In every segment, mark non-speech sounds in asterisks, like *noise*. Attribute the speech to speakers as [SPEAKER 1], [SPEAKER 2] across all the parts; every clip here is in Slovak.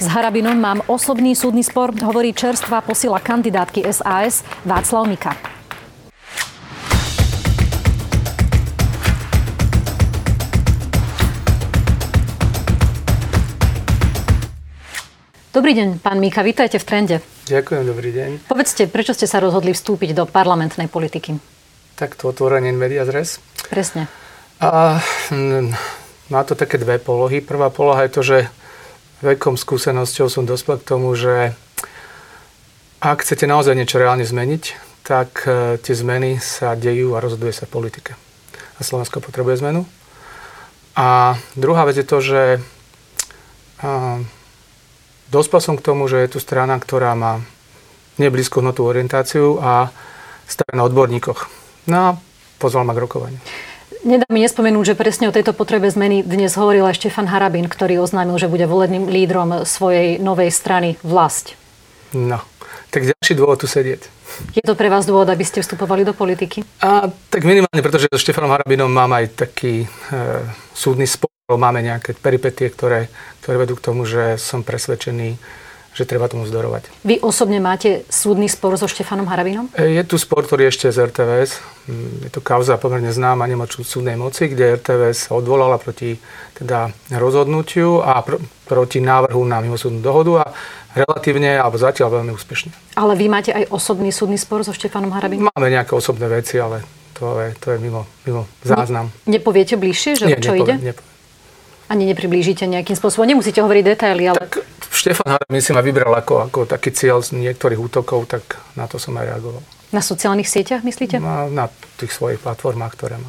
[SPEAKER 1] S Harabinom mám osobný súdny spor, hovorí čerstvá posila kandidátky SAS Václav Mika. Dobrý deň, pán Mika, vítajte v Trende.
[SPEAKER 2] Ďakujem, dobrý deň.
[SPEAKER 1] Povedzte, prečo ste sa rozhodli vstúpiť do parlamentnej politiky?
[SPEAKER 2] Tak to otvorenie media zres.
[SPEAKER 1] Presne.
[SPEAKER 2] A mm, má to také dve polohy. Prvá poloha je to, že vekom, skúsenosťou som dospel k tomu, že ak chcete naozaj niečo reálne zmeniť, tak e, tie zmeny sa dejú a rozhoduje sa v politike. A Slovensko potrebuje zmenu. A druhá vec je to, že dospel som k tomu, že je tu strana, ktorá má neblízku hodnotú orientáciu a strana na odborníkoch. No a pozval ma k rokovaniu.
[SPEAKER 1] Nedá mi nespomenúť, že presne o tejto potrebe zmeny dnes hovoril aj Štefan Harabin, ktorý oznámil, že bude voleným lídrom svojej novej strany Vlast.
[SPEAKER 2] No, tak ďalší dôvod tu sedieť.
[SPEAKER 1] Je to pre vás dôvod, aby ste vstupovali do politiky?
[SPEAKER 2] A, tak minimálne, pretože so Štefanom Harabinom mám aj taký e, súdny spor Máme nejaké peripetie, ktoré, ktoré vedú k tomu, že som presvedčený, že treba tomu zdorovať.
[SPEAKER 1] Vy osobne máte súdny spor so Štefanom Harabinom?
[SPEAKER 2] E, je tu spor, ktorý ešte z RTVS. Mm, je to kauza pomerne známa, nemá súdnej moci, kde RTVS odvolala proti teda, rozhodnutiu a pr- proti návrhu na mimosúdnu dohodu a relatívne, alebo zatiaľ veľmi úspešne.
[SPEAKER 1] Ale vy máte aj osobný súdny spor so Štefanom Harabinom?
[SPEAKER 2] Máme nejaké osobné veci, ale to je, to je mimo, mimo záznam.
[SPEAKER 1] Ne, nepoviete bližšie, že Nie, čo nepoviem, ide? Nepoviem ani nepriblížite nejakým spôsobom. Nemusíte hovoriť detaily, ale...
[SPEAKER 2] Tak Štefan Harabin si ma vybral ako, ako taký cieľ z niektorých útokov, tak na to som aj reagoval.
[SPEAKER 1] Na sociálnych sieťach, myslíte?
[SPEAKER 2] Na, na tých svojich platformách, ktoré má.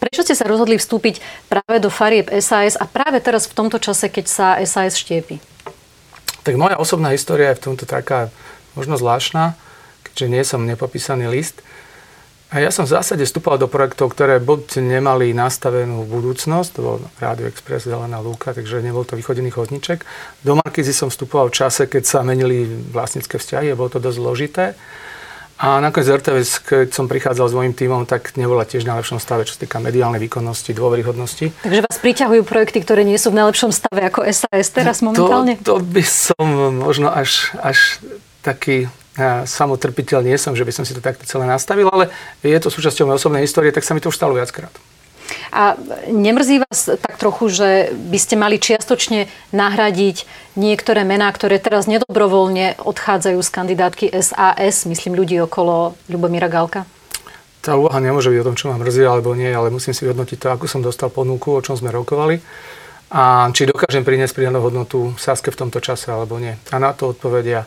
[SPEAKER 1] Prečo ste sa rozhodli vstúpiť práve do farieb SAS a práve teraz v tomto čase, keď sa SAS štiepi?
[SPEAKER 2] Tak moja osobná história je v tomto taká možno zvláštna, keďže nie som nepopísaný list. A ja som v zásade vstupoval do projektov, ktoré buď nemali nastavenú budúcnosť, to bol Radio Express, Zelená lúka, takže nebol to vychodený chodníček. Do Markizy som vstupoval v čase, keď sa menili vlastnícke vzťahy a bolo to dosť zložité. A nakoniec RTVS, keď som prichádzal s mojím tímom, tak nebola tiež v najlepšom stave, čo sa týka mediálnej výkonnosti, dôveryhodnosti.
[SPEAKER 1] Takže vás priťahujú projekty, ktoré nie sú v najlepšom stave ako SAS teraz momentálne?
[SPEAKER 2] To, to by som možno až, až taký samotrpiteľ nie som, že by som si to takto celé nastavil, ale je to súčasťou mojej osobnej histórie, tak sa mi to už stalo viackrát.
[SPEAKER 1] A nemrzí vás tak trochu, že by ste mali čiastočne nahradiť niektoré mená, ktoré teraz nedobrovoľne odchádzajú z kandidátky SAS, myslím ľudí okolo Ľubomíra Galka?
[SPEAKER 2] Tá úvaha nemôže byť o tom, čo ma mrzí alebo nie, ale musím si vyhodnotiť to, ako som dostal ponuku, o čom sme rokovali a či dokážem priniesť pridanú hodnotu Saske v tomto čase alebo nie. A na to odpovedia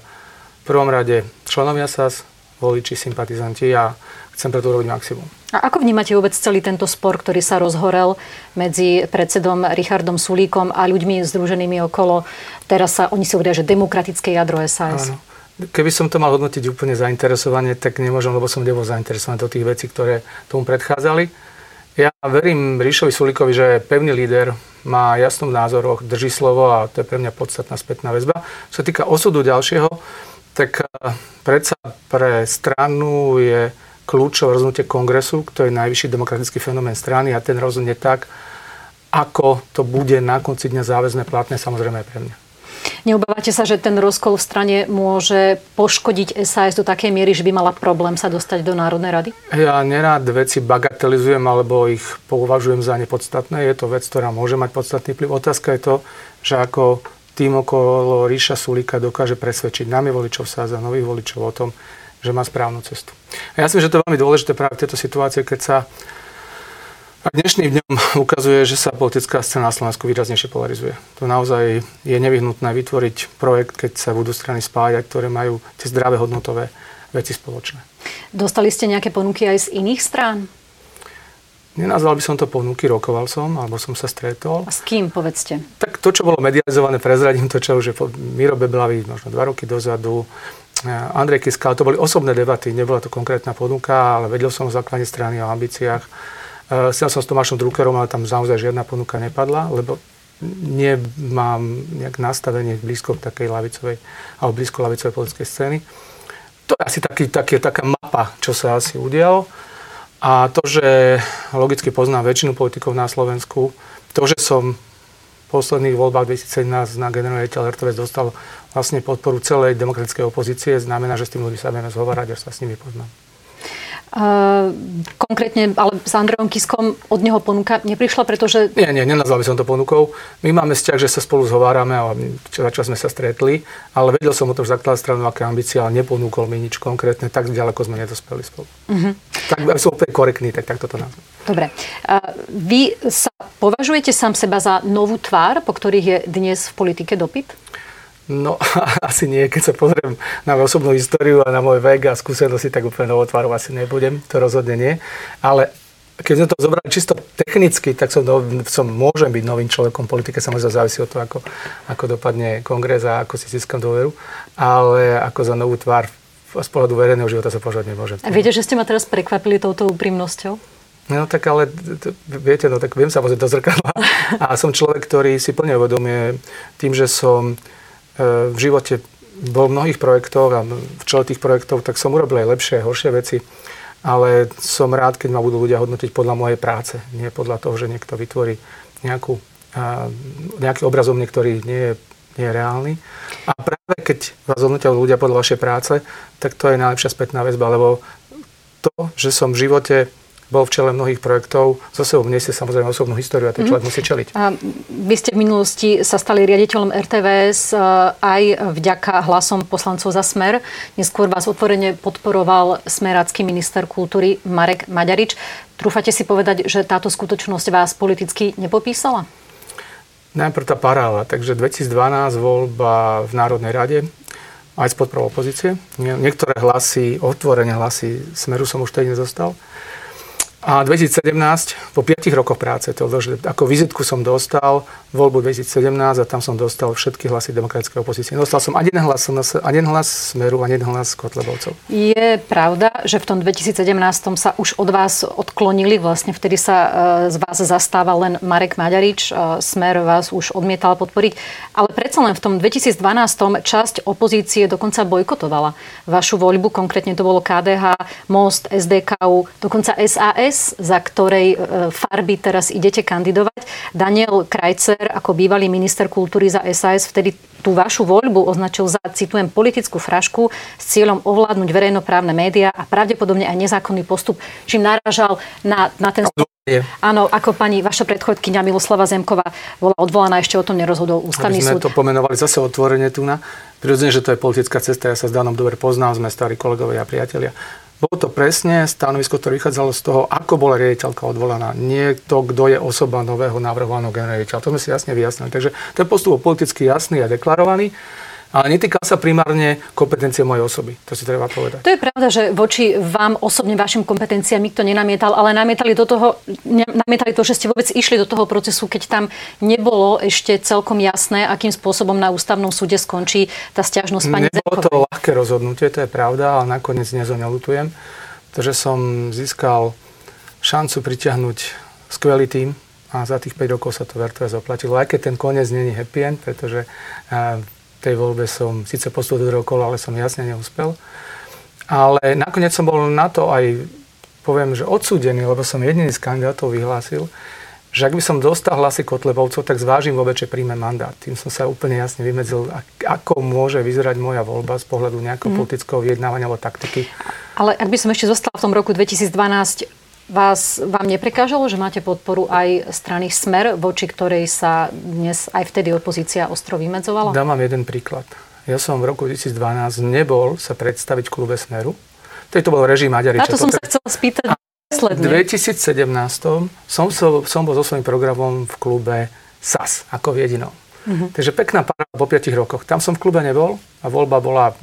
[SPEAKER 2] prvom rade členovia SAS, voliči, sympatizanti a chcem preto urobiť maximum.
[SPEAKER 1] A ako vnímate vôbec celý tento spor, ktorý sa rozhorel medzi predsedom Richardom Sulíkom a ľuďmi združenými okolo, teraz sa, oni si hovoria, že demokratické jadro SAS? Áno.
[SPEAKER 2] Keby som to mal hodnotiť úplne zainteresovane, tak nemôžem, lebo som nebol zainteresovaný do tých vecí, ktoré tomu predchádzali. Ja verím Ríšovi Sulíkovi, že je pevný líder, má jasnom názoroch, drží slovo a to je pre mňa podstatná spätná väzba. Čo sa týka osudu ďalšieho, tak eh, predsa pre stranu je kľúčové rozhodnutie kongresu, to je najvyšší demokratický fenomén strany a ten rozhodne tak, ako to bude na konci dňa záväzné platné, samozrejme aj pre mňa.
[SPEAKER 1] Neobávate sa, že ten rozkol v strane môže poškodiť SAS do takej miery, že by mala problém sa dostať do Národnej rady?
[SPEAKER 2] Ja nerád veci bagatelizujem alebo ich považujem za nepodstatné. Je to vec, ktorá môže mať podstatný vplyv. Otázka je to, že ako tým okolo Ríša Sulika dokáže presvedčiť nami voličov sa za nových voličov o tom, že má správnu cestu. A ja si myslím, že to je veľmi dôležité práve v tejto situácii, keď sa a dnešným dňom ukazuje, že sa politická scéna na Slovensku výraznejšie polarizuje. To naozaj je nevyhnutné vytvoriť projekt, keď sa budú strany spájať, ktoré majú tie zdravé hodnotové veci spoločné.
[SPEAKER 1] Dostali ste nejaké ponuky aj z iných strán?
[SPEAKER 2] Nenazval by som to ponuky, rokoval som, alebo som sa stretol.
[SPEAKER 1] A s kým, povedzte?
[SPEAKER 2] Tak to, čo bolo medializované, prezradím to, čo už je Miro Beblavý, možno dva roky dozadu, e, Andrej Kiskal, to boli osobné debaty, nebola to konkrétna ponuka, ale vedel som o základne strany, o ambíciách. Chcel som s Tomášom Druckerom, ale tam naozaj žiadna ponuka nepadla, lebo nemám nejak nastavenie blízko takej lavicovej, alebo blízko lavicovej politickej scény. To je asi taký, taký, taká mapa, čo sa asi udialo. A to, že logicky poznám väčšinu politikov na Slovensku, to, že som posledných voľbách 2017 na generálny RTVS dostal vlastne podporu celej demokratickej opozície. Znamená, že s tým ľudí sa vieme zhovárať, až sa s nimi poznám.
[SPEAKER 1] Konkrétne, ale s Andrejom Kiskom od neho ponuka neprišla, pretože...
[SPEAKER 2] Nie, nie, nenazval by som to ponukou. My máme vzťah, že sa spolu zhovárame a čas sme sa stretli, ale vedel som o tom, že zakladá stranu, aké ambície, ale neponúkol mi nič konkrétne, tak ďaleko sme nedospeli spolu. Uh-huh. Tak aby som úplne korektný, tak takto to nazvem.
[SPEAKER 1] Dobre. Vy sa považujete sám seba za novú tvár, po ktorých je dnes v politike dopyt?
[SPEAKER 2] No, *laughs* asi nie. Keď sa pozriem na moju osobnú históriu a na môj vek a skúsenosti, tak úplne novotvarov asi nebudem. To rozhodne nie. Ale keď sme to zobrali čisto technicky, tak som, no, som môžem byť novým človekom v politike. Samozrejme závisí od toho, ako, ako dopadne kongres a ako si získam dôveru. Ale ako za novú tvár z pohľadu verejného života sa požiadať nemôžem.
[SPEAKER 1] A viete, že ste ma teraz prekvapili touto úprimnosťou?
[SPEAKER 2] No tak ale, viete, no tak viem sa pozrieť do zrkadla. *laughs* A som človek, ktorý si plne uvedomuje tým, že som v živote bol v mnohých projektoch a v čele tých projektov, tak som urobil aj lepšie, horšie veci. Ale som rád, keď ma budú ľudia hodnotiť podľa mojej práce, nie podľa toho, že niekto vytvorí nejakú, nejaký obraz o mne, ktorý nie je, nie je reálny. A práve keď vás hodnotia ľudia podľa vašej práce, tak to je najlepšia spätná väzba, lebo to, že som v živote bol v čele mnohých projektov. Zo sebou nesie samozrejme osobnú históriu a ten človek mm. musí čeliť. A
[SPEAKER 1] vy ste v minulosti sa stali riaditeľom RTVS e, aj vďaka hlasom poslancov za Smer. Neskôr vás otvorene podporoval smerácky minister kultúry Marek Maďarič. Trúfate si povedať, že táto skutočnosť vás politicky nepopísala?
[SPEAKER 2] Najprv tá parála. Takže 2012 voľba v Národnej rade aj s podporou opozície. Niektoré hlasy, otvorené hlasy Smeru som už tedy nezostal. A 2017, po 5 rokoch práce, to že ako vizitku som dostal voľbu 2017 a tam som dostal všetky hlasy demokratickej opozície. Dostal som ani jeden hlas, ani jeden hlas Smeru, ani jeden hlas Kotlebovcov.
[SPEAKER 1] Je pravda, že v tom 2017 sa už od vás odklonili, vlastne vtedy sa e, z vás zastával len Marek Maďarič, e, Smer vás už odmietal podporiť, ale predsa len v tom 2012 časť opozície dokonca bojkotovala vašu voľbu, konkrétne to bolo KDH, Most, SDKU, dokonca SAS za ktorej e, farby teraz idete kandidovať. Daniel Krajcer ako bývalý minister kultúry za SAS vtedy tú vašu voľbu označil za, citujem, politickú frašku s cieľom ovládnuť verejnoprávne médiá a pravdepodobne aj nezákonný postup, čím narážal na, na ten... Áno, ako pani vaša predchodkynia Miloslava Zemková bola odvolaná, ešte o tom nerozhodol ústavný
[SPEAKER 2] súd. to pomenovali zase otvorene tu na. Prirodzene, že to je politická cesta, ja sa s Danom dobre poznám, sme starí kolegovia a priatelia. Bolo to presne stanovisko, ktoré vychádzalo z toho, ako bola riaditeľka odvolaná. Nie to, kto je osoba nového navrhovaného generáliteľa. To sme si jasne vyjasnili. Takže ten postup bol politicky jasný a deklarovaný. Ale netýka sa primárne kompetencie mojej osoby. To si treba povedať.
[SPEAKER 1] To je pravda, že voči vám osobne, vašim kompetenciám nikto nenamietal, ale namietali, do toho, namietali to, že ste vôbec išli do toho procesu, keď tam nebolo ešte celkom jasné, akým spôsobom na ústavnom súde skončí tá stiažnosť pani
[SPEAKER 2] Nebolo to ľahké rozhodnutie, to je pravda, ale nakoniec dnes ho nelutujem, pretože som získal šancu pritiahnuť skvelý tým a za tých 5 rokov sa to vertve zaplatilo. Aj keď ten koniec není happy end, pretože eh, tej voľbe som síce postupil do druhého kola, ale som jasne neúspel. Ale nakoniec som bol na to aj, poviem, že odsúdený, lebo som jediný z kandidátov vyhlásil, že ak by som dostal hlasy Kotlebovcov, tak zvážim vôbec, že príjme mandát. Tým som sa úplne jasne vymedzil, ako môže vyzerať moja voľba z pohľadu nejakého mm. politického vyjednávania alebo taktiky.
[SPEAKER 1] Ale ak by som ešte zostal v tom roku 2012, Vás, vám neprekážalo, že máte podporu aj strany Smer, voči ktorej sa dnes aj vtedy opozícia ostro vymedzovala?
[SPEAKER 2] Dám vám jeden príklad. Ja som v roku 2012 nebol sa predstaviť klube Smeru. To bol režim Maďariča.
[SPEAKER 1] Na to som sa chcela spýtať.
[SPEAKER 2] V 2017 som, som bol so svojím programom v klube SAS, ako v jedinom. Uh-huh. Takže pekná pára po 5 rokoch. Tam som v klube nebol a voľba bola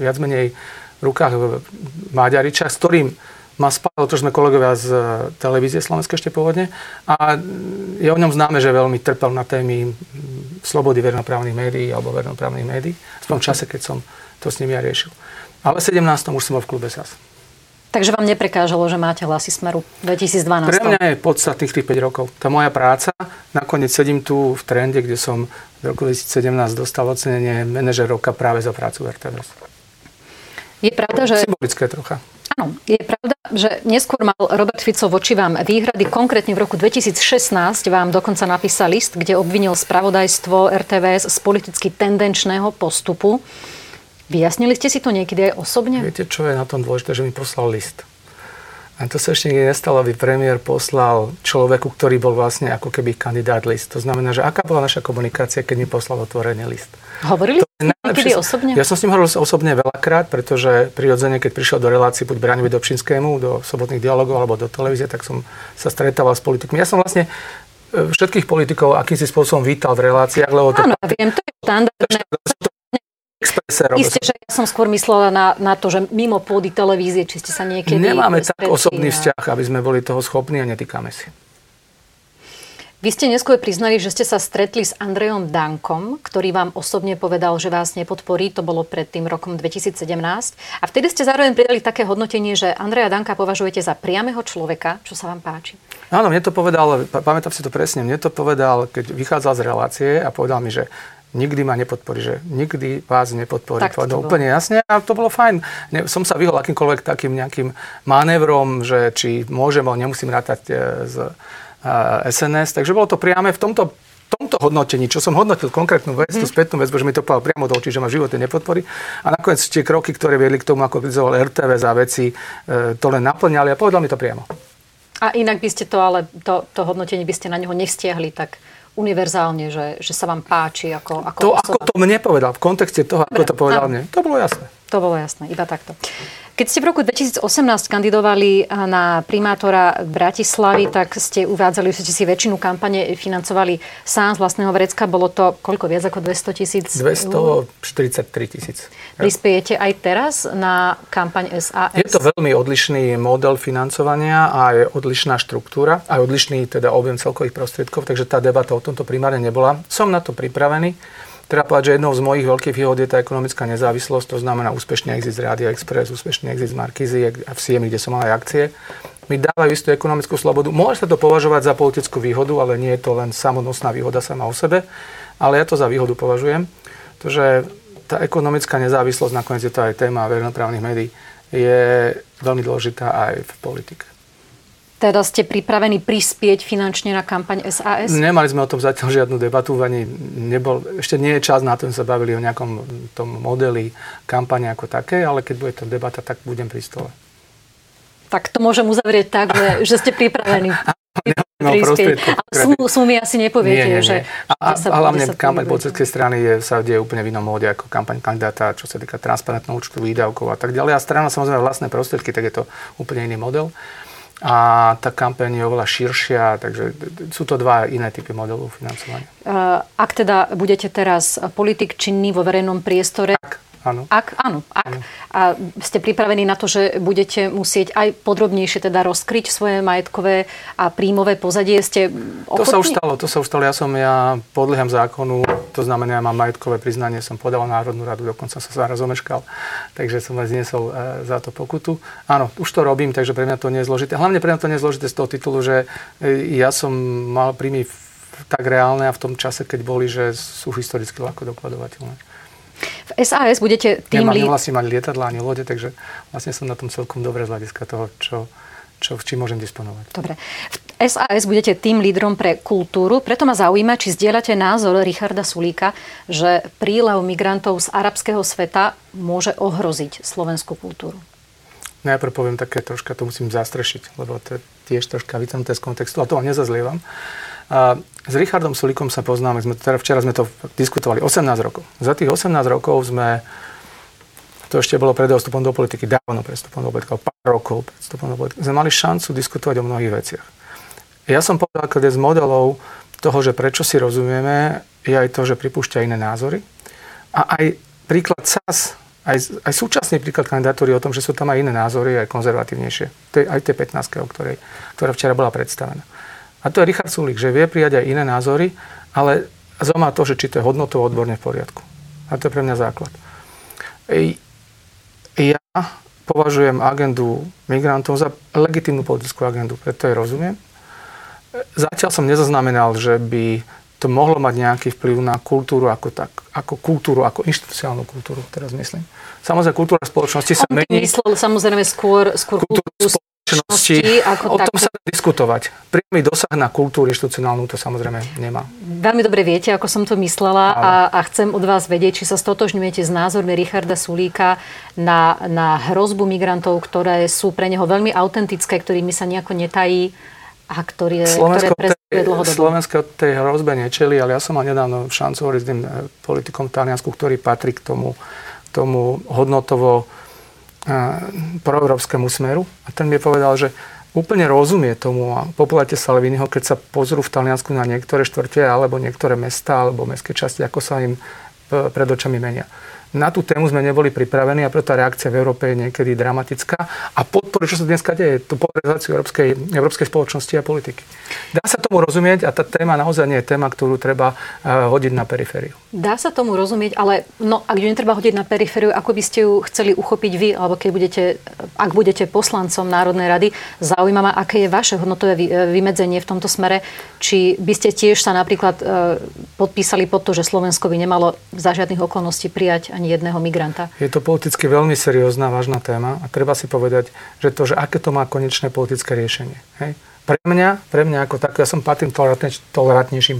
[SPEAKER 2] viac menej v rukách Maďariča, s ktorým ma spájalo, to sme kolegovia z e, televízie slovenskej ešte pôvodne a je o ňom známe, že veľmi trpel na témy slobody verejnoprávnych médií alebo verejnoprávnych médií, v tom čase, keď som to s nimi ja riešil. Ale v 17. už som bol v klube SAS.
[SPEAKER 1] Takže vám neprekážalo, že máte hlasy Smeru 2012?
[SPEAKER 2] Pre mňa je podstatných tých 5 rokov. Tá moja práca, nakoniec sedím tu v trende, kde som v roku 2017 dostal ocenenie manažer roka práve za prácu v RTVS.
[SPEAKER 1] Je pravda, že...
[SPEAKER 2] Symbolické trocha.
[SPEAKER 1] Áno, je pravda, že neskôr mal Robert Fico voči vám výhrady. Konkrétne v roku 2016 vám dokonca napísal list, kde obvinil spravodajstvo RTVS z politicky tendenčného postupu. Vyjasnili ste si to niekedy aj osobne?
[SPEAKER 2] Viete, čo je na tom dôležité, že mi poslal list. A to sa ešte nikdy nestalo, aby premiér poslal človeku, ktorý bol vlastne ako keby kandidát list. To znamená, že aká bola naša komunikácia, keď mi poslal otvorený list.
[SPEAKER 1] Hovorili niekedy osobne?
[SPEAKER 2] Ja som s ním hovoril osobne veľakrát, pretože prirodzene, keď prišiel do relácie buď Braňovi Dobšinskému, do sobotných dialogov alebo do televízie, tak som sa stretával s politikmi. Ja som vlastne e, všetkých politikov akýmsi spôsobom vítal v reláciách, lebo to...
[SPEAKER 1] Áno, viem, to je štandardné. Isté, že ja som skôr myslela na, na to, že mimo pôdy televízie, či ste sa niekedy...
[SPEAKER 2] Nemáme tak osobný a... vzťah, aby sme boli toho schopní a netýkame si.
[SPEAKER 1] Vy ste neskôr priznali, že ste sa stretli s Andrejom Dankom, ktorý vám osobne povedal, že vás nepodporí. To bolo pred tým rokom 2017. A vtedy ste zároveň pridali také hodnotenie, že Andreja Danka považujete za priameho človeka. Čo sa vám páči?
[SPEAKER 2] Áno, mne to povedal, pamätám si to presne, mne to povedal, keď vychádzal z relácie a povedal mi, že nikdy ma nepodporí, že nikdy vás nepodporí. Tak to, to úplne jasne a to bolo fajn. Ne, som sa vyhol akýmkoľvek takým nejakým manévrom, že či môžem, ale nemusím rátať e, z SNS. Takže bolo to priame v tomto tomto hodnotení, čo som hodnotil konkrétnu vec, mm. tú spätnú vec, že mi to povedal priamo do očí, že ma v živote nepodporí. A nakoniec tie kroky, ktoré viedli k tomu, ako kritizoval RTV za veci, e, to len naplňali a povedal mi to priamo.
[SPEAKER 1] A inak by ste to, ale to, to hodnotenie by ste na neho nevztiahli tak univerzálne, že, že sa vám páči ako, ako
[SPEAKER 2] To, osoba. ako to mne povedal, v kontexte toho, ako to povedal mne, to bolo jasné.
[SPEAKER 1] To bolo jasné, iba takto. Keď ste v roku 2018 kandidovali na primátora Bratislavy, tak ste uvádzali, že ste si väčšinu kampane financovali sám z vlastného vrecka. Bolo to koľko viac ako 200 tisíc?
[SPEAKER 2] 243 tisíc.
[SPEAKER 1] Prispiejete aj teraz na kampaň SAS?
[SPEAKER 2] Je to veľmi odlišný model financovania a je odlišná štruktúra, aj odlišný teda objem celkových prostriedkov, takže tá debata o tomto primárne nebola. Som na to pripravený. Treba povedať, že jednou z mojich veľkých výhod je tá ekonomická nezávislosť, to znamená úspešný exit z Rádia Express, úspešný exit z Markizy a v Siemi, kde som mal aj akcie. Mi dávajú istú ekonomickú slobodu. Môže sa to považovať za politickú výhodu, ale nie je to len samonosná výhoda sama o sebe. Ale ja to za výhodu považujem, pretože tá ekonomická nezávislosť, nakoniec je to aj téma verejnoprávnych médií, je veľmi dôležitá aj v politike.
[SPEAKER 1] Teda ste pripravení prispieť finančne na kampaň SAS?
[SPEAKER 2] Nemali sme o tom zatiaľ žiadnu debatu, ani nebol, ešte nie je čas na to, že sa bavili o nejakom tom modeli kampane ako také, ale keď bude to debata, tak budem pri stole.
[SPEAKER 1] Tak to môžem uzavrieť tak, že, *laughs* že ste pripravení. No, Ale sumy asi nepoviete, nie, nie, nie. že...
[SPEAKER 2] A, sa, a hlavne kampaň politickej strany je, sa deje úplne v inom móde ako kampaň kandidáta, čo sa týka transparentného účtu výdavkov a tak ďalej. A strana samozrejme vlastné prostriedky, tak je to úplne iný model a tá kampaň je oveľa širšia, takže sú to dva iné typy modelov financovania.
[SPEAKER 1] Ak teda budete teraz politik činný vo verejnom priestore,
[SPEAKER 2] tak Áno.
[SPEAKER 1] Ak, áno, ak. Áno. A ste pripravení na to, že budete musieť aj podrobnejšie teda rozkryť svoje majetkové a príjmové pozadie? Ste ochotní?
[SPEAKER 2] To sa už stalo, to sa už stalo. Ja som, ja podlieham zákonu, to znamená, ja mám majetkové priznanie, som podal Národnú radu, dokonca som sa raz omeškal, takže som vás zniesol e, za to pokutu. Áno, už to robím, takže pre mňa to nie je zložité. Hlavne pre mňa to nie je zložité z toho titulu, že e, ja som mal príjmy tak reálne a v tom čase, keď boli, že sú historicky ľahko dokladovateľné.
[SPEAKER 1] V SAS budete tým...
[SPEAKER 2] Nemám, nevlastním ani lietadla, ani lode, takže vlastne som na tom celkom dobre z hľadiska toho, čo, čo, čím môžem disponovať.
[SPEAKER 1] Dobre. V SAS budete tým lídrom pre kultúru, preto ma zaujíma, či zdieľate názor Richarda Sulíka, že prílev migrantov z arabského sveta môže ohroziť slovenskú kultúru.
[SPEAKER 2] Najprv poviem také troška, to musím zastrešiť, lebo to je tiež troška vytrhnuté z kontextu, a to vám nezazlievam. S Richardom Sulikom sa poznáme, sme, teda včera sme to diskutovali 18 rokov. Za tých 18 rokov sme, to ešte bolo pred vstupom do politiky, dávno pred vstupom do politiky, pár rokov pred vstupom do politiky, sme mali šancu diskutovať o mnohých veciach. Ja som povedal, je z modelov toho, že prečo si rozumieme, je aj to, že pripúšťa iné názory. A aj príklad SAS, aj, aj súčasný príklad kandidatúry o tom, že sú tam aj iné názory, aj konzervatívnejšie. Aj tie 15, o ktorej, ktorá včera bola predstavená. A to je Richard Sulik, že vie prijať aj iné názory, ale zaujíma to, že či to je hodnotou odborne v poriadku. A to je pre mňa základ. Ja považujem agendu migrantov za legitímnu politickú agendu, preto jej rozumiem. Zatiaľ som nezaznamenal, že by to to mohlo mať nejaký vplyv na kultúru ako, tak, ako kultúru, ako inštitucionálnu kultúru, teraz myslím. Samozrejme, kultúra spoločnosti sa
[SPEAKER 1] On
[SPEAKER 2] mení.
[SPEAKER 1] myslel samozrejme skôr, skôr
[SPEAKER 2] kultúru
[SPEAKER 1] kultúru
[SPEAKER 2] spoločnosti,
[SPEAKER 1] ako
[SPEAKER 2] o tom
[SPEAKER 1] takú.
[SPEAKER 2] sa dá diskutovať. Priamy dosah na kultúru inštitucionálnu to samozrejme nemá.
[SPEAKER 1] Veľmi dobre viete, ako som to myslela a, a chcem od vás vedieť, či sa stotožňujete s názormi Richarda Sulíka na, na hrozbu migrantov, ktoré sú pre neho veľmi autentické, ktorými sa nejako netají a ktoré,
[SPEAKER 2] Slovensko,
[SPEAKER 1] ktoré
[SPEAKER 2] tej,
[SPEAKER 1] dlhodobo.
[SPEAKER 2] Slovensko tej hrozbe nečeli, ale ja som mal nedávno šancu hovoriť s tým eh, politikom v Taliansku, ktorý patrí k tomu, tomu hodnotovo proeurópskemu smeru. A ten mi povedal, že úplne rozumie tomu a populate Salviniho, keď sa pozrú v Taliansku na niektoré štvrte alebo niektoré mesta alebo mestské časti, ako sa im eh, pred očami menia. Na tú tému sme neboli pripravení a preto reakcia v Európe je niekedy dramatická a podporu, čo sa dneska deje, tú polarizáciu európskej, európskej spoločnosti a politiky. Dá sa tomu rozumieť a tá téma naozaj nie je téma, ktorú treba uh, hodiť na perifériu.
[SPEAKER 1] Dá sa tomu rozumieť, ale no, ak ju netreba hodiť na perifériu, ako by ste ju chceli uchopiť vy, alebo keď budete, ak budete poslancom Národnej rady, zaujíma ma, aké je vaše hodnotové vy- e, vymedzenie v tomto smere. Či by ste tiež sa napríklad e, podpísali pod to, že Slovensko by nemalo za žiadnych okolností prijať ani jedného migranta.
[SPEAKER 2] Je to politicky veľmi seriózna, vážna téma a treba si povedať, že to, že aké to má konečné politické riešenie. Hej? Pre mňa, pre mňa ako tak, ja som patrím tolerantnejším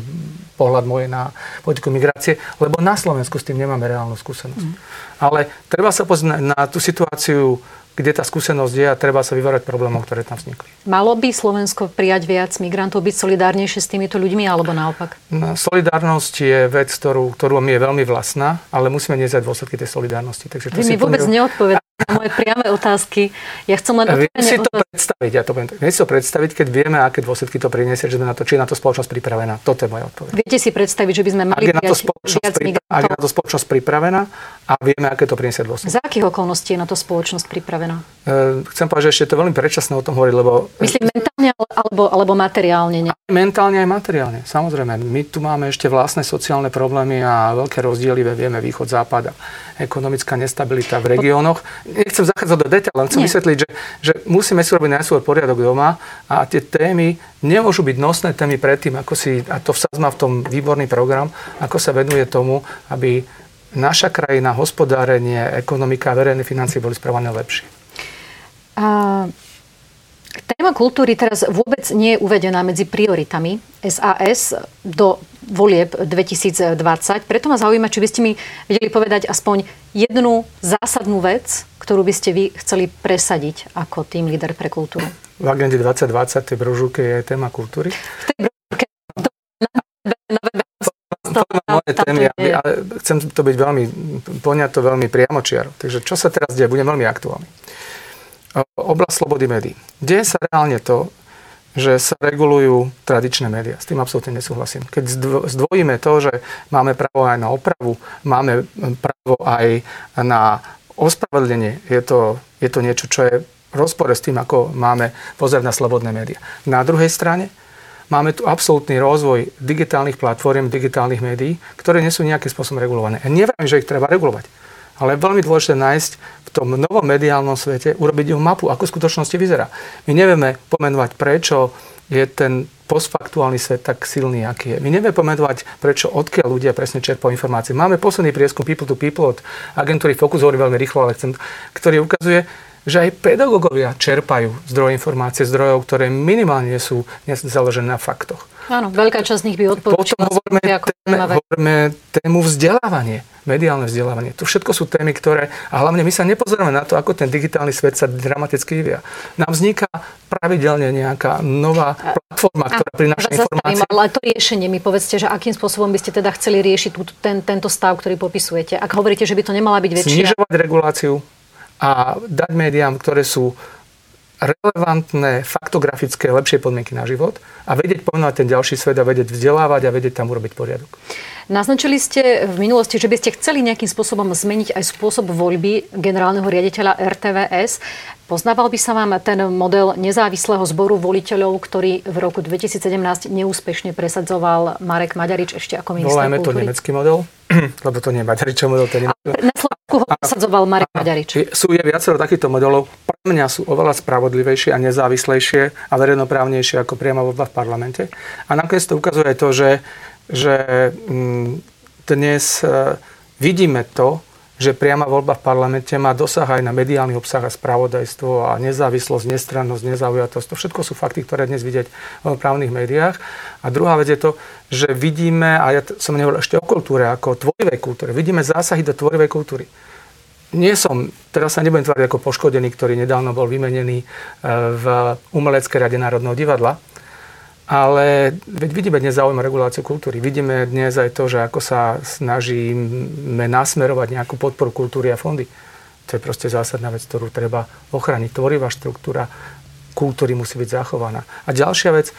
[SPEAKER 2] pohľad môj na politiku migrácie, lebo na Slovensku s tým nemáme reálnu skúsenosť. Mm. Ale treba sa pozrieť na, na tú situáciu, kde tá skúsenosť je a treba sa vyvárať problémov, ktoré tam vznikli.
[SPEAKER 1] Malo by Slovensko prijať viac migrantov, byť solidárnejšie s týmito ľuďmi, alebo naopak?
[SPEAKER 2] No, solidárnosť je vec, ktorú, ktorú mi je veľmi vlastná, ale musíme niesť dôsledky tej solidárnosti. Takže to
[SPEAKER 1] Vy mi vôbec neodpovedáte na moje priame otázky. Ja chcem len
[SPEAKER 2] Viem si to predstaviť, ja to viem, viem si to predstaviť, keď vieme, aké dôsledky to priniesie, že sme na to, či je na to spoločnosť pripravená. Toto je moja odpoveď.
[SPEAKER 1] Viete si predstaviť, že by sme
[SPEAKER 2] Ak
[SPEAKER 1] mali
[SPEAKER 2] je, na to spoločnosť,
[SPEAKER 1] viac
[SPEAKER 2] pripra- ak je na to spoločnosť pripravená a vieme, aké to priniesie dôsledky.
[SPEAKER 1] Za akých okolností je na to spoločnosť pripravená?
[SPEAKER 2] E, Chcem povedať, že ešte je to veľmi predčasné o tom hovoriť, lebo
[SPEAKER 1] Myslím mentálne ale- alebo, alebo materiálne. Ne?
[SPEAKER 2] aj mentálne, aj materiálne. Samozrejme, my tu máme ešte vlastné sociálne problémy a veľké rozdiely, vieme východ, západ a ekonomická nestabilita v regiónoch. Nechcem zachádzať do detailov, len chcem
[SPEAKER 1] Nie.
[SPEAKER 2] vysvetliť, že, že musíme si robiť najskôr poriadok doma a tie témy nemôžu byť nosné témy predtým, ako si, a to v má v tom výborný program, ako sa venuje tomu, aby naša krajina, hospodárenie, ekonomika verejné financie boli správane lepšie.
[SPEAKER 1] A, téma kultúry teraz vôbec nie je uvedená medzi prioritami SAS do volieb 2020. Preto ma zaujíma, či by ste mi vedeli povedať aspoň jednu zásadnú vec, ktorú by ste vy chceli presadiť ako tým líder pre kultúru.
[SPEAKER 2] V agende 2020 tej brožúrke je téma kultúry.
[SPEAKER 1] V tej
[SPEAKER 2] témy,
[SPEAKER 1] je.
[SPEAKER 2] aby, ale chcem to byť veľmi, poňať to veľmi priamočiaro. Takže čo sa teraz deje, budem veľmi aktuálny. Oblasť slobody médií. Deje sa reálne to, že sa regulujú tradičné médiá. S tým absolútne nesúhlasím. Keď zdvo- zdvojíme to, že máme právo aj na opravu, máme právo aj na ospravedlenie, je to, je to niečo, čo je v rozpore s tým, ako máme pozerať na slobodné médiá. Na druhej strane máme tu absolútny rozvoj digitálnych platform, digitálnych médií, ktoré nie sú nejakým spôsobom regulované. A neviem, že ich treba regulovať. Ale je veľmi dôležité nájsť v tom novom mediálnom svete, urobiť ju mapu, ako v skutočnosti vyzerá. My nevieme pomenovať, prečo je ten postfaktuálny svet tak silný, aký je. My nevieme pomenovať, prečo odkiaľ ľudia presne čerpajú informácie. Máme posledný prieskum People to People od agentúry Focus, hovorí veľmi rýchlo, ale chcem, ktorý ukazuje, že aj pedagógovia čerpajú zdroje informácie, zdrojov, ktoré minimálne sú založené na faktoch.
[SPEAKER 1] Áno, veľká časť z nich by
[SPEAKER 2] Potom
[SPEAKER 1] odporúčala
[SPEAKER 2] hovoríme,
[SPEAKER 1] ako
[SPEAKER 2] téme, hovoríme tému vzdelávanie, mediálne vzdelávanie. To všetko sú témy, ktoré, a hlavne my sa nepozeráme na to, ako ten digitálny svet sa dramaticky vyvíja. Nám vzniká pravidelne nejaká nová platforma, ktorá prináša
[SPEAKER 1] sa zastavím,
[SPEAKER 2] informácie.
[SPEAKER 1] ale to riešenie mi povedzte, že akým spôsobom by ste teda chceli riešiť tú, ten, tento stav, ktorý popisujete. Ak hovoríte, že by to nemala byť väčšina.
[SPEAKER 2] Znižovať reguláciu a dať médiám, ktoré sú relevantné, faktografické, lepšie podmienky na život a vedieť pomenovať ten ďalší svet a vedieť vzdelávať a vedieť tam urobiť poriadok.
[SPEAKER 1] Naznačili ste v minulosti, že by ste chceli nejakým spôsobom zmeniť aj spôsob voľby generálneho riaditeľa RTVS. Poznával by sa vám ten model nezávislého zboru voliteľov, ktorý v roku 2017 neúspešne presadzoval Marek Maďarič ešte ako minister
[SPEAKER 2] Volajme to
[SPEAKER 1] kultúry?
[SPEAKER 2] nemecký model, *clears throat* lebo to nie je Maďaričov model, to je nemecký
[SPEAKER 1] presadzoval Marek Maďarič.
[SPEAKER 2] Sú je viacero takýchto modelov. Pre mňa sú oveľa spravodlivejšie a nezávislejšie a verejnoprávnejšie ako priama voľba v parlamente. A nakoniec to ukazuje to, že že mm, dnes e, vidíme to, že priama voľba v parlamente má dosah aj na mediálny obsah a spravodajstvo a nezávislosť, nestrannosť, nezaujatosť. To všetko sú fakty, ktoré dnes vidieť v právnych médiách. A druhá vec je to, že vidíme, a ja som nehovoril ešte o kultúre, ako tvorivej kultúre, vidíme zásahy do tvorivej kultúry. Nie som, teraz sa nebudem tváriť ako poškodený, ktorý nedávno bol vymenený e, v Umeleckej rade Národného divadla, ale veď vidíme dnes záujem reguláciu kultúry. Vidíme dnes aj to, že ako sa snažíme nasmerovať nejakú podporu kultúry a fondy. To je proste zásadná vec, ktorú treba ochrániť. Tvorivá štruktúra kultúry musí byť zachovaná. A ďalšia vec,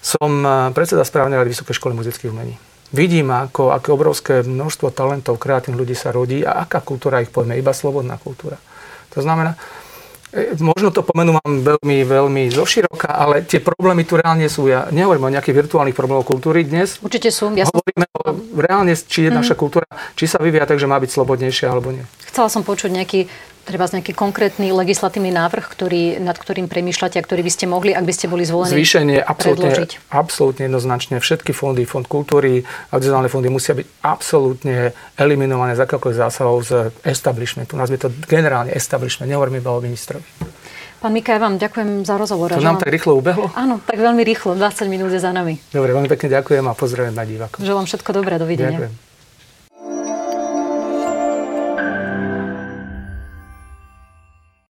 [SPEAKER 2] som eh, predseda správnej rady Vysokej školy muzických umení. Vidím, ako, aké obrovské množstvo talentov, kreatívnych ľudí sa rodí a aká kultúra ich pojme, iba slobodná kultúra. To znamená, možno to pomenú mám veľmi, veľmi zoširoka, ale tie problémy tu reálne sú. Ja nehovorím o nejakých virtuálnych problémoch kultúry dnes.
[SPEAKER 1] Určite sú. Ja
[SPEAKER 2] Hovoríme o reálne, či je mm. naša kultúra, či sa vyvíja tak, že má byť slobodnejšia alebo nie.
[SPEAKER 1] Chcela som počuť nejaký treba nejaký konkrétny legislatívny návrh, ktorý, nad ktorým premýšľate a ktorý by ste mohli, ak by ste boli zvolení,
[SPEAKER 2] Zvýšenie absolútne, absolútne jednoznačne. Všetky fondy, fond kultúry, audiovizuálne fondy musia byť absolútne eliminované z akéhokoľvek zásahov z establishmentu. Nazvie to generálne establishment, nehovorím iba o ministrovi.
[SPEAKER 1] Pán Mika, ja vám ďakujem za rozhovor.
[SPEAKER 2] To nám tak rýchlo ubehlo?
[SPEAKER 1] Áno, tak veľmi rýchlo, 20 minút je za nami.
[SPEAKER 2] Dobre, veľmi pekne ďakujem a pozdravujem na divákov.
[SPEAKER 1] Želám všetko dobré, dovidenia. Ďakujem.